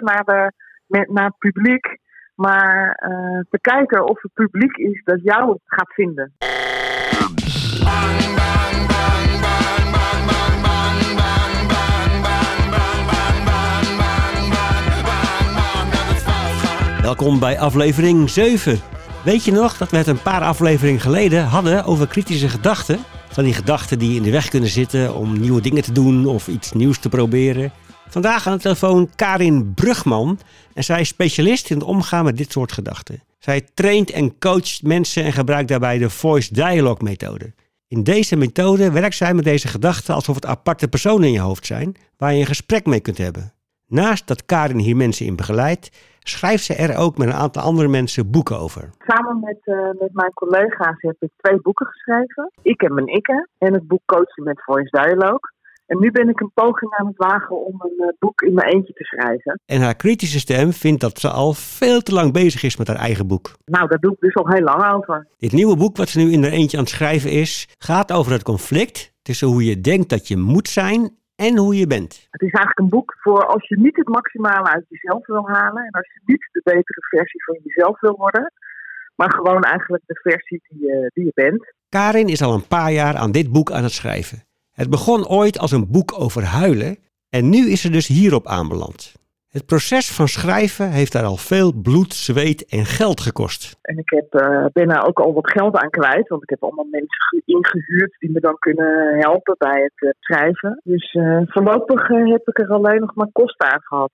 naar, de, naar het publiek, maar uh, te kijken of het publiek is dat jou gaat vinden. Welkom bij aflevering 7. Weet je nog dat we het een paar afleveringen geleden hadden over kritische gedachten? Van die gedachten die in de weg kunnen zitten om nieuwe dingen te doen of iets nieuws te proberen. Vandaag aan de telefoon Karin Brugman en zij is specialist in het omgaan met dit soort gedachten. Zij traint en coacht mensen en gebruikt daarbij de Voice Dialogue methode. In deze methode werkt zij met deze gedachten alsof het aparte personen in je hoofd zijn waar je een gesprek mee kunt hebben. Naast dat Karin hier mensen in begeleidt, schrijft ze er ook met een aantal andere mensen boeken over. Samen met, uh, met mijn collega's heb ik twee boeken geschreven. Ik en mijn ikke en het boek Coachen met Voice Dialogue. En nu ben ik een poging aan het wagen om een uh, boek in mijn eentje te schrijven. En haar kritische stem vindt dat ze al veel te lang bezig is met haar eigen boek. Nou, daar doe ik dus al heel lang over. Dit nieuwe boek wat ze nu in haar eentje aan het schrijven is, gaat over het conflict tussen hoe je denkt dat je moet zijn en hoe je bent. Het is eigenlijk een boek voor als je niet het maximale uit jezelf wil halen en als je niet de betere versie van jezelf wil worden, maar gewoon eigenlijk de versie die je, die je bent. Karin is al een paar jaar aan dit boek aan het schrijven. Het begon ooit als een boek over huilen en nu is ze dus hierop aanbeland. Het proces van schrijven heeft daar al veel bloed, zweet en geld gekost. En ik heb, uh, ben daar ook al wat geld aan kwijt, want ik heb allemaal mensen ingehuurd die me dan kunnen helpen bij het uh, schrijven. Dus uh, voorlopig heb ik er alleen nog maar kosten aan gehad.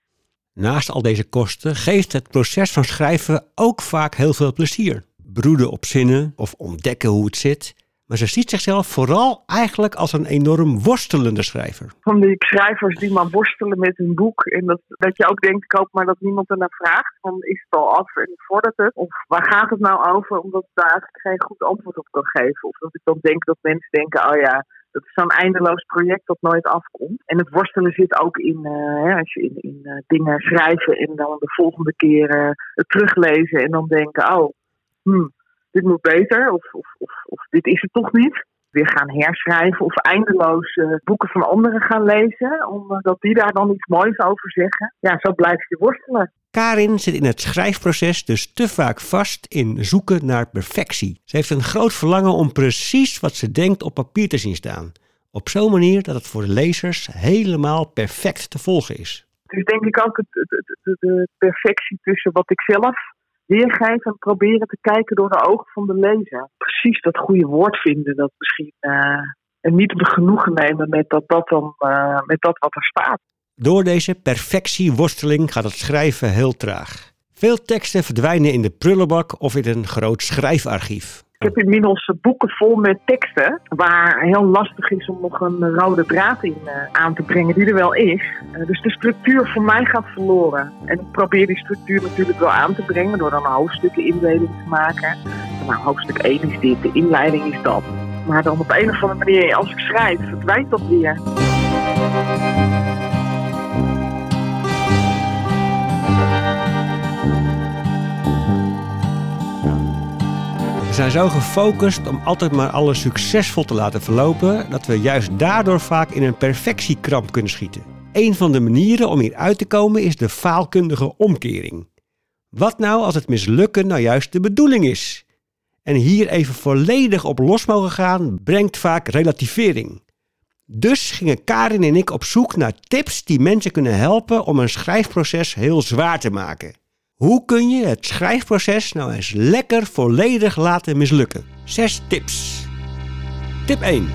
Naast al deze kosten geeft het proces van schrijven ook vaak heel veel plezier. Broeden op zinnen of ontdekken hoe het zit maar ze ziet zichzelf vooral eigenlijk als een enorm worstelende schrijver. Van die schrijvers die maar worstelen met hun boek. En dat, dat je ook denkt, ik hoop maar dat niemand ernaar vraagt. Van is het al af en vordert het? Of waar gaat het nou over? Omdat ik daar eigenlijk geen goed antwoord op kan geven. Of dat ik dan denk dat mensen denken, oh ja, dat is zo'n eindeloos project dat nooit afkomt. En het worstelen zit ook in, uh, als je in, in uh, dingen schrijven en dan de volgende keer uh, het teruglezen en dan denken, oh, hmm, dit moet beter of, of, of, dit is het toch niet. Weer gaan herschrijven of eindeloos uh, boeken van anderen gaan lezen, omdat die daar dan iets moois over zeggen. Ja, zo blijf je worstelen. Karin zit in het schrijfproces dus te vaak vast in zoeken naar perfectie. Ze heeft een groot verlangen om precies wat ze denkt op papier te zien staan. Op zo'n manier dat het voor de lezers helemaal perfect te volgen is. Het is denk ik ook het, de perfectie tussen wat ik zelf weergeven en proberen te kijken door de ogen van de lezer. Precies dat goede woord vinden, dat misschien uh, en niet genoegen nemen met dat, dat, dan, uh, met dat wat er staat. Door deze perfectieworsteling gaat het schrijven heel traag. Veel teksten verdwijnen in de prullenbak of in een groot schrijfarchief. Ik heb inmiddels boeken vol met teksten waar heel lastig is om nog een rode draad in uh, aan te brengen die er wel is. Uh, dus de structuur voor mij gaat verloren. En ik probeer die structuur natuurlijk wel aan te brengen door dan hoofdstukken indeling te maken. Nou, hoofdstuk 1 is dit, de inleiding is dat. Maar dan op een of andere manier, als ik schrijf, verdwijnt dat weer. Zijn zo gefocust om altijd maar alles succesvol te laten verlopen, dat we juist daardoor vaak in een perfectiekramp kunnen schieten. Een van de manieren om hier uit te komen is de faalkundige omkering. Wat nou als het mislukken nou juist de bedoeling is? En hier even volledig op los mogen gaan, brengt vaak relativering. Dus gingen Karin en ik op zoek naar tips die mensen kunnen helpen om een schrijfproces heel zwaar te maken. Hoe kun je het schrijfproces nou eens lekker volledig laten mislukken? Zes tips. Tip 1.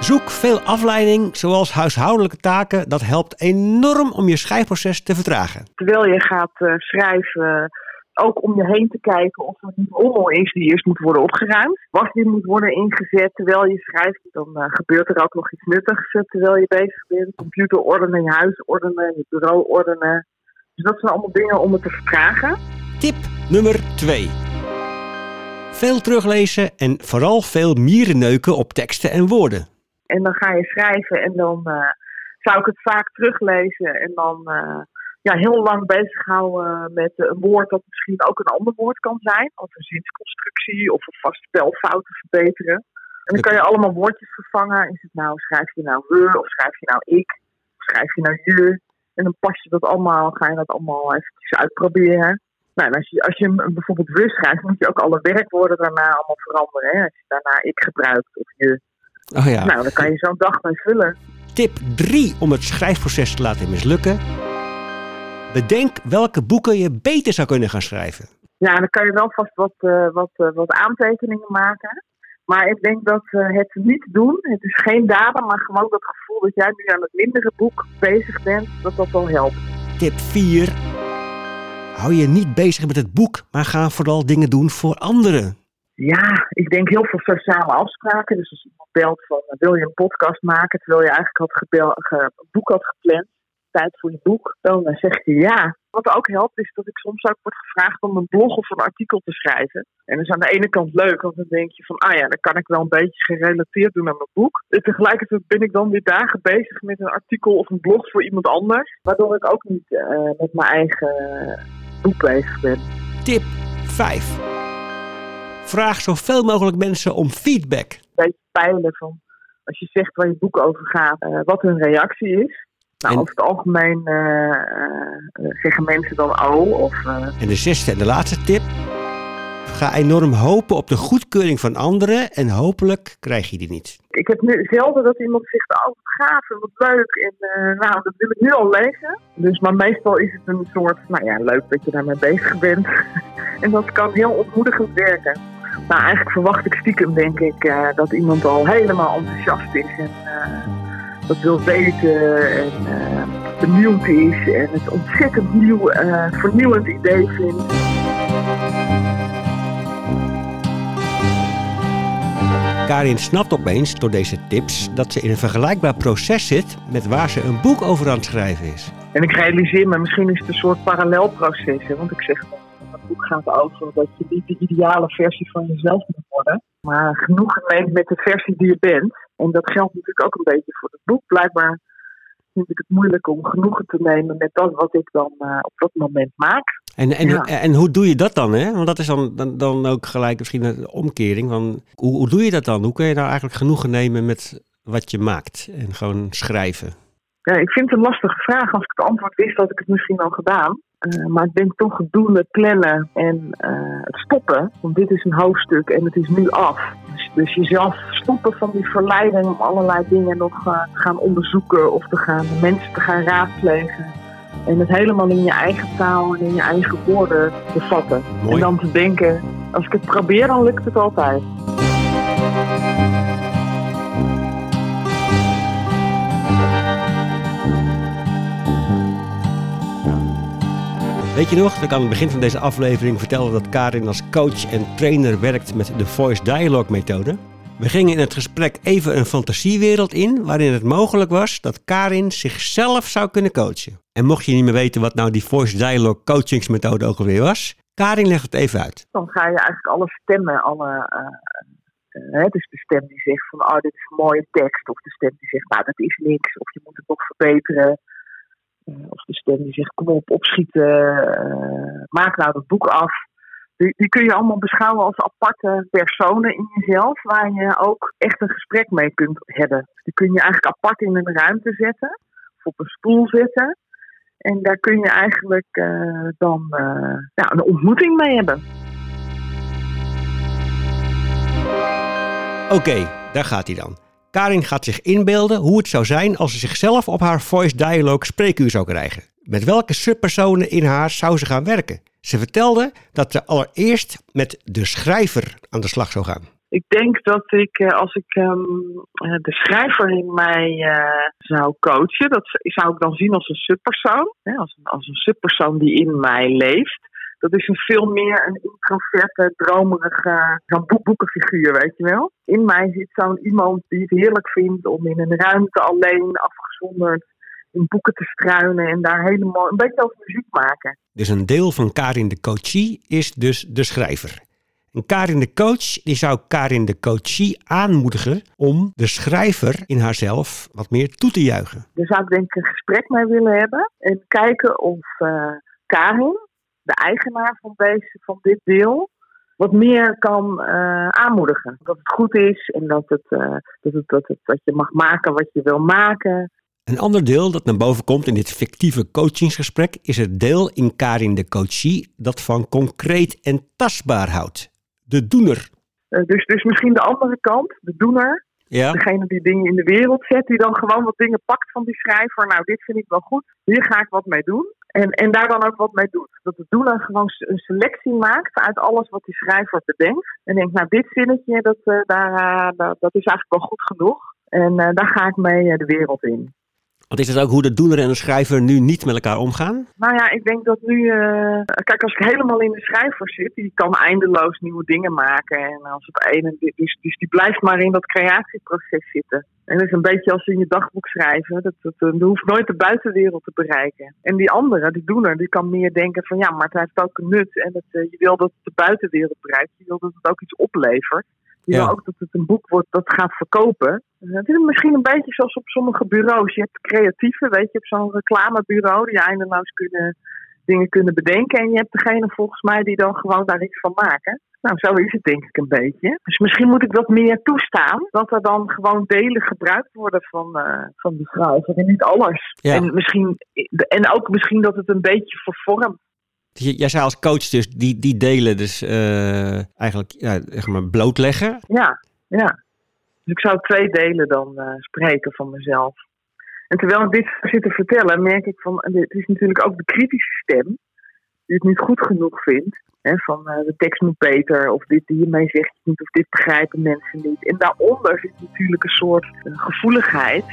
Zoek veel afleiding, zoals huishoudelijke taken. Dat helpt enorm om je schrijfproces te vertragen. Terwijl je gaat uh, schrijven, ook om je heen te kijken of er niet rommel eerst moet worden opgeruimd. Was die moet worden ingezet terwijl je schrijft, dan uh, gebeurt er ook nog iets nuttigs uh, terwijl je bezig bent. Computer ordenen, je huis ordenen, je bureau ordenen. Dus dat zijn allemaal dingen om het te vertragen. Tip nummer 2. Veel teruglezen en vooral veel mierenneuken op teksten en woorden. En dan ga je schrijven en dan uh, zou ik het vaak teruglezen en dan uh, ja, heel lang bezighouden met een woord dat misschien ook een ander woord kan zijn. Of een zinsconstructie of een vast spelfouten verbeteren. En dan kan je allemaal woordjes vervangen. Is het nou, schrijf je nou we of schrijf je nou ik? Of schrijf je nou je? En dan pas je dat allemaal, ga je dat allemaal eventjes uitproberen. Nou, als je, als je hem bijvoorbeeld rust schrijft, moet je ook alle werkwoorden daarna allemaal veranderen. Hè? Als je daarna ik gebruikt of je. Oh ja. Nou, dan kan je zo'n dag mee vullen. Tip 3 om het schrijfproces te laten mislukken. Bedenk welke boeken je beter zou kunnen gaan schrijven. Ja, dan kan je wel vast wat, uh, wat, uh, wat aantekeningen maken. Maar ik denk dat het niet doen, het is geen daden, maar gewoon dat gevoel dat jij nu aan het mindere boek bezig bent, dat dat wel helpt. Tip 4. Hou je niet bezig met het boek, maar ga vooral dingen doen voor anderen. Ja, ik denk heel veel sociale afspraken. Dus als iemand belt van wil je een podcast maken, terwijl je eigenlijk had gebel, ge, een boek had gepland, tijd voor je boek, dan zeg je ja. Wat ook helpt is dat ik soms ook word gevraagd om een blog of een artikel te schrijven. En dat is aan de ene kant leuk, want dan denk je van, ah ja, dan kan ik wel een beetje gerelateerd doen aan mijn boek. En tegelijkertijd ben ik dan weer dagen bezig met een artikel of een blog voor iemand anders, waardoor ik ook niet uh, met mijn eigen boek bezig ben. Tip 5. Vraag zoveel mogelijk mensen om feedback. Een beetje peilen van, als je zegt waar je boek over gaat, uh, wat hun reactie is. Nou, En- over het algemeen eh, eh, zeggen mensen dan oh. Of, eh, En de zesde en de laatste tip. Ga enorm hopen op de goedkeuring van anderen en hopelijk krijg je die niet. ik heb nu zelden dat iemand zegt, oh wat gaaf en wat leuk. En eh, nou, dat wil ik nu al lezen. Dus, maar meestal is het een soort, nou ja, leuk dat je daarmee bezig bent. en dat kan heel ontmoedigend werken. Nou, eigenlijk verwacht ik stiekem, denk ik, eh, dat iemand al helemaal enthousiast is. En eh, dat wil weten en eh, benieuwd is. En het ontzettend nieuw, eh, vernieuwend idee vindt. Karin snapt opeens door deze tips dat ze in een vergelijkbaar proces zit met waar ze een boek over aan het schrijven is. En ik realiseer me, misschien is het een soort parallelproces. Hè? Want ik zeg, dat het boek gaat over dat je niet de ideale versie van jezelf moet worden. Maar genoegen neemt met de versie die je bent. En dat geldt natuurlijk ook een beetje voor het boek. Blijkbaar vind ik het moeilijk om genoegen te nemen met dat wat ik dan eh, op dat moment maak. En, en, Ja. en hoe doe je dat dan? Hè? Want dat is dan, dan, dan ook gelijk misschien een omkering. Van, hoe, hoe doe je dat dan? Hoe kun je nou eigenlijk genoegen nemen met wat je maakt en gewoon schrijven? Ja, ik vind het een lastige vraag. Als ik het antwoord wist, had ik het misschien al gedaan. Eh, maar ik denk toch het doelen, plannen en eh, het stoppen. Want dit is een hoofdstuk en het is nu af. Dus, dus jezelf stoppen van die verleiding om allerlei dingen nog eh, te gaan onderzoeken of te gaan mensen te gaan raadplegen. En het helemaal in je eigen taal en in je eigen woorden te vatten. Mooi. En dan te denken, als ik het probeer, dan lukt het altijd. Weet je nog, dat ik aan het begin van deze aflevering vertelde dat Karin als coach en trainer werkt met de Voice Dialogue methode? We gingen in het gesprek even een fantasiewereld in waarin het mogelijk was dat Karin zichzelf zou kunnen coachen. En mocht je niet meer weten wat nou die Voice Dialogue coachingsmethode ook alweer was, Karin legt het even uit. dan ga je eigenlijk alle stemmen, alle, eh, eh, dus de stem die zegt van oh dit is een mooie tekst, of de stem die zegt nou dat is niks, of je moet het nog verbeteren, of de stem die zegt kom op opschieten, eh, maak nou dat boek af. Die, die kun je allemaal beschouwen als aparte personen in jezelf, waar je ook echt een gesprek mee kunt hebben. Die kun je eigenlijk apart in een ruimte zetten, of op een stoel zetten. En daar kun je eigenlijk eh, dan eh, een ontmoeting mee hebben. Oké, daar gaat hij dan. Karin gaat zich inbeelden hoe het zou zijn als ze zichzelf op haar Voice Dialogue spreekuur zou krijgen. Met welke subpersonen in haar zou ze gaan werken? Ze vertelde dat ze allereerst met de schrijver aan de slag zou gaan. Ik denk dat ik, eh, als ik ehm, eh, de schrijver in mij eh, zou coachen, dat zou ik dan zien als een subpersoon. Hè, als, als een subpersoon die in mij leeft. Dat is een veel meer een introverte, dromerige, zo'n boek- boekenfiguur, weet je wel. In mij zit zo'n iemand die het heerlijk vindt om in een ruimte alleen, afgezonderd, in boeken te struinen en daar helemaal een beetje over muziek maken. Dus een deel van Karin de coachie is dus de schrijver. En Karin de coach die zou Karin de coachie aanmoedigen om de schrijver in haarzelf wat meer toe te juichen. Daar zou ik denk ik een gesprek mee willen hebben. En kijken of eh, Karin, de eigenaar van, deze, van dit deel, wat meer kan eh, aanmoedigen. Dat het goed is en dat, het, eh, dat, het, dat, het, dat je mag maken wat je wil maken. Een ander deel dat naar boven komt in dit fictieve coachingsgesprek is het deel in Karin de coachie dat van concreet en tastbaar houdt. De doener. Uh, dus, dus misschien de andere kant, de doener. Ja. Degene die dingen in de wereld zet, die dan gewoon wat dingen pakt van die schrijver. Nou, dit vind ik wel goed. Hier ga ik wat mee doen. En, en daar dan ook wat mee doet. Dat de doener gewoon een selectie maakt uit alles wat die schrijver bedenkt. En denkt, nou, dit zinnetje, dat, uh, daar, uh, dat is eigenlijk wel goed genoeg. En daar ga ik mee de wereld in. Want is het ook hoe de doener en de schrijver nu niet met elkaar omgaan? Nou ja, ik denk dat nu. Uh, kijk, als ik helemaal in de schrijver zit, die kan eindeloos nieuwe dingen maken. En als het ene. Dus, dus die blijft maar in dat creatieproces zitten. En dat is een beetje als in je dagboek schrijven. Dat, dat, dat, hoeft nooit de buitenwereld te bereiken. En die andere, die doener, die kan meer denken van ja, maar het heeft ook een nut. En het, uh, je wil dat het de buitenwereld bereikt. Je wil dat het ook iets oplevert. Je wil ook dat het een boek wordt dat gaat verkopen. Het is misschien een beetje zoals op sommige bureaus. Je hebt creatieven, weet je, op zo'n reclamebureau die eindeloos kunnen, dingen kunnen bedenken. En je hebt degene volgens mij die dan gewoon daar iets van maken. Nou, zo is het denk ik een beetje. Dus misschien moet ik dat meer toestaan. Dat er dan gewoon delen gebruikt worden van, uh, van de schrijver en niet alles. Ja. En, misschien, en ook misschien dat het een beetje vervormt. Jij zei als coach dus die, die delen dus uh, eigenlijk ja, zeg maar blootleggen. Ja, ja. Dus ik zou twee delen dan uh, spreken van mezelf. En terwijl ik dit zit te vertellen, merk ik van, het is natuurlijk ook de kritische stem, die het niet goed genoeg vindt. Hè, van uh, de tekst moet beter, of dit hiermee zeg je niet, of dit begrijpen mensen niet. En daaronder zit natuurlijk een soort gevoeligheid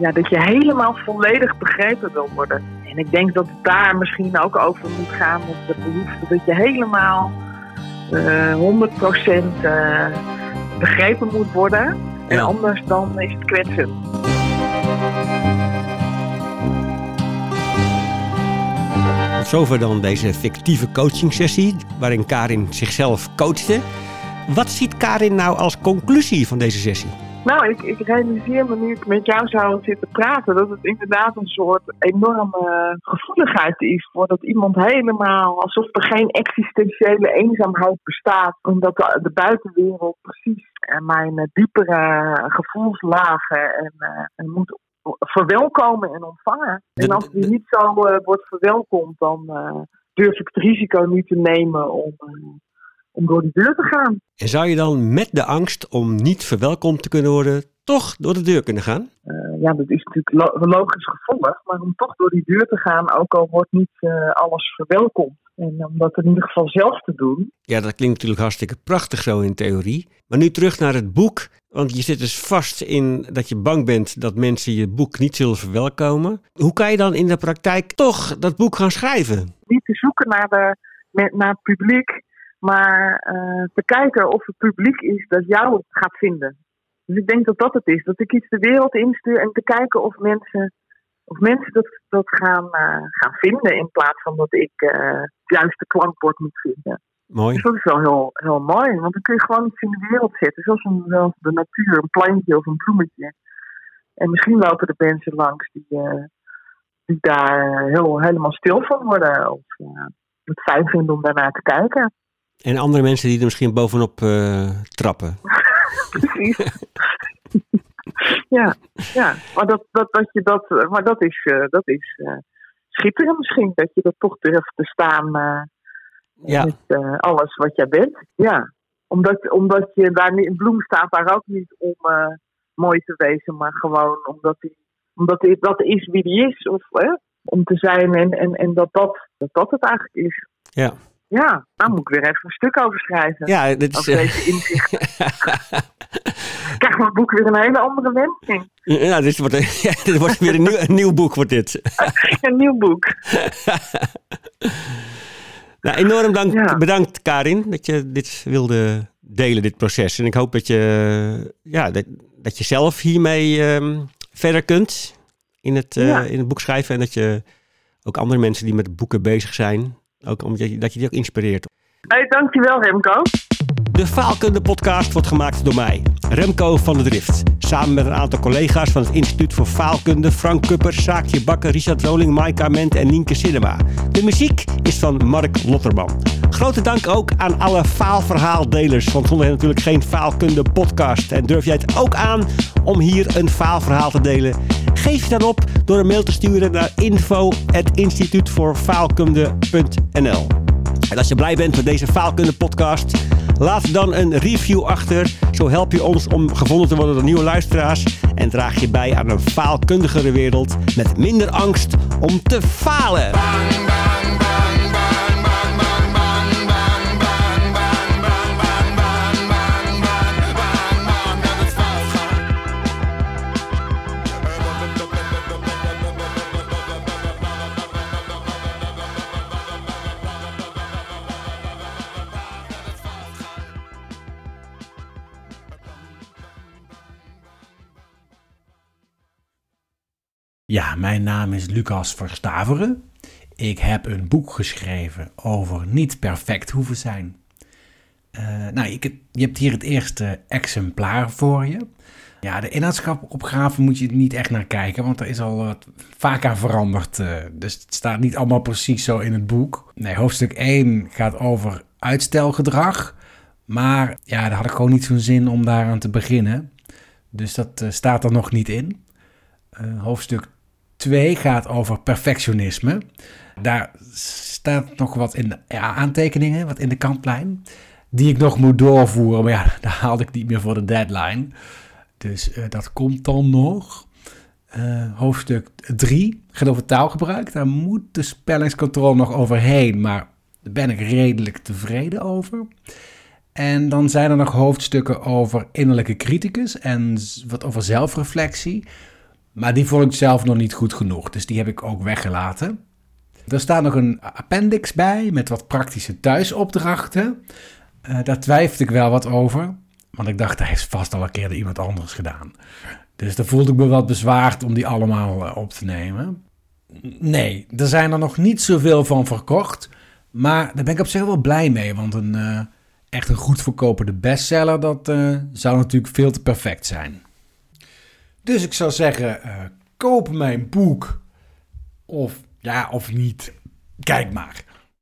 ja, dat je helemaal volledig begrepen wil worden. En ik denk dat het daar misschien ook over moet gaan met de behoefte dat je helemaal uh, 100% uh, begrepen moet worden. En Ja. anders dan is het kwetsen. Tot zover dan deze fictieve coachingsessie waarin Karin zichzelf coachte. Wat ziet Karin nou als conclusie van deze sessie? Nou, ik, ik realiseer me nu ik met jou zou zitten praten dat het inderdaad een soort enorme gevoeligheid is voor dat iemand helemaal alsof er geen existentiële eenzaamheid bestaat, omdat de, de buitenwereld precies eh, mijn diepere gevoelslagen en, uh, en moet verwelkomen en ontvangen. En als die niet zo uh, wordt verwelkomd, dan uh, durf ik het risico niet te nemen om, om door die deur te gaan. En zou je dan met de angst om niet verwelkomd te kunnen worden, toch door de deur kunnen gaan? Uh, ja, dat is natuurlijk lo logisch gevolg. Maar om toch door die deur te gaan, ook al wordt niet uh, alles verwelkomd. En om dat in ieder geval zelf te doen. Ja, dat klinkt natuurlijk hartstikke prachtig zo in theorie. Maar nu terug naar het boek. Want je zit dus vast in dat je bang bent dat mensen je boek niet zullen verwelkomen. Hoe kan je dan in de praktijk toch dat boek gaan schrijven? Niet te zoeken naar, de, naar het publiek, maar uh, te kijken of het publiek is dat jou gaat vinden. Dus ik denk dat dat het is. Dat ik iets de wereld instuur en te kijken of mensen, of mensen dat, dat gaan, uh, gaan vinden. In plaats van dat ik uh, het juiste klankbord moet vinden. Mooi. Dus dat is wel heel, heel mooi. Want dan kun je gewoon iets in de wereld zetten. Zoals, een, zoals de natuur, een plantje of een bloemetje. En misschien lopen er mensen langs die, uh, die daar heel, helemaal stil van worden. Of het fijn vinden om daarnaar te kijken. En andere mensen die er misschien bovenop trappen. Precies. ja, ja. Maar, dat, dat, dat, je dat, maar dat is, uh, dat is uh, schitterend misschien. Dat je dat toch durft te staan ja. met alles wat jij bent. Ja. Omdat, omdat je daar niet, een bloem staat daar ook niet om mooi te wezen, maar gewoon omdat hij omdat hij, dat is wie die is. Of om te zijn en, en, en dat, dat, dat dat het eigenlijk is. Ja. Ja, daar moet ik weer even een stuk over schrijven. Ja, dit is... Over deze inzichten. Krijgt mijn boek weer een hele andere wending. Ja, dit wordt, ja, dit wordt weer een nieuw, een nieuw boek, wordt dit. een nieuw boek. nou, enorm dank, ja. bedankt Karin dat je dit wilde delen, dit proces. En ik hoop dat je, ja, dat, dat je zelf hiermee um, verder kunt in het, uh, ja. in het boek schrijven. En dat je ook andere mensen die met boeken bezig zijn, ook omdat je, dat je die ook inspireert. Hey, dankjewel Remco. De Faalkunde podcast wordt gemaakt door mij, Remco van der Drift. Samen met een aantal collega's van het Instituut voor Faalkunde, Frank Kupper, Saakje Bakker, Richard Roling, Maaika Ment en Nienke Cinema. De muziek is van Mark Lotterman. Grote dank ook aan alle faalverhaaldelers, want zonder hen natuurlijk geen Faalkunde podcast. En durf jij het ook aan om hier een faalverhaal te delen? geef je dan op door een mail te sturen naar info.instituutvoorfaalkunde.nl. En als je blij bent met deze Faalkunde podcast, laat dan een review achter. Zo help je ons om gevonden te worden door nieuwe luisteraars en draag je bij aan een faalkundigere wereld met minder angst om te falen. Ja, mijn naam is Lucas Verstaveren. Ik heb een boek geschreven over niet perfect hoeven zijn. Uh, nou, je, je hebt hier het eerste exemplaar voor je. Ja, de inhoudsopgave moet je niet echt naar kijken, want er is al wat aan veranderd. Uh, dus het staat niet allemaal precies zo in het boek. Nee, hoofdstuk 1 gaat over uitstelgedrag. Maar ja, daar had ik gewoon niet zo'n zin om daaraan te beginnen. Dus dat uh, staat er nog niet in. Uh, hoofdstuk 2 gaat over perfectionisme. Daar staat nog wat in de aantekeningen, wat in de kantlijn, die ik nog moet doorvoeren. Maar ja, daar haalde ik niet meer voor de deadline. Dus uh, dat komt dan nog. Uh, hoofdstuk 3 gaat over taalgebruik. Daar moet de spellingscontrole nog overheen, maar daar ben ik redelijk tevreden over. En dan zijn er nog hoofdstukken over innerlijke criticus en wat over zelfreflectie. Maar die vond ik zelf nog niet goed genoeg, dus die heb ik ook weggelaten. Er staat nog een appendix bij met wat praktische thuisopdrachten. Uh, daar twijfelde ik wel wat over, want ik dacht, hij heeft vast al een keer door iemand anders gedaan. Dus daar voelde ik me wat bezwaard om die allemaal uh, op te nemen. Nee, er zijn er nog niet zoveel van verkocht, maar daar ben ik op zich wel blij mee, want een uh, echt een goed verkopende bestseller, dat zou natuurlijk veel te perfect zijn. Dus ik zou zeggen, uh, koop mijn boek. Of ja, of niet. Kijk maar.